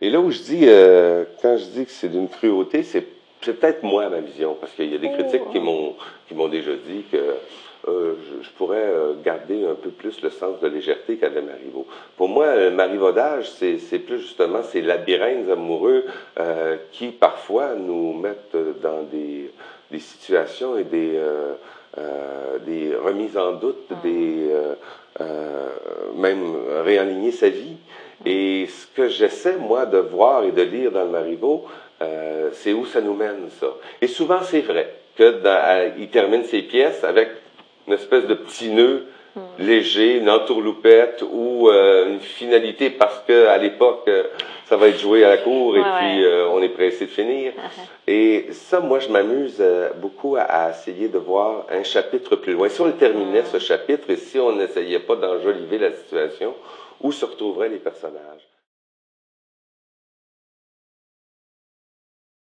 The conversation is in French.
Et là où je dis, euh, quand je dis que c'est d'une cruauté, c'est peut-être moi ma vision, parce qu'il y a des critiques qui m'ont qui m'ont déjà dit que euh, je, pourrais euh, garder un peu plus le sens de légèreté qu'avait Marivaux. Pour moi, le marivaudage, c'est plus justement ces labyrinthes amoureux euh, qui parfois nous mettent dans des, des situations et des, euh, euh, des remises en doute, mm. des même réaligner sa vie. Et ce que j'essaie, moi, de voir et de lire dans le Marivaux, c'est où ça nous mène, ça. Et souvent, c'est vrai que dans, il termine ses pièces avec une espèce de petit nœud hmm. léger, une entourloupette ou euh, une finalité parce que à l'époque euh, ça va être joué à la cour et puis euh, pressé de finir. Uh-huh. Et ça, moi, je m'amuse beaucoup à, essayer de voir un chapitre plus loin. Si on le terminait, hmm. ce chapitre, et si on n'essayait pas d'enjoliver la situation, où se retrouveraient les personnages?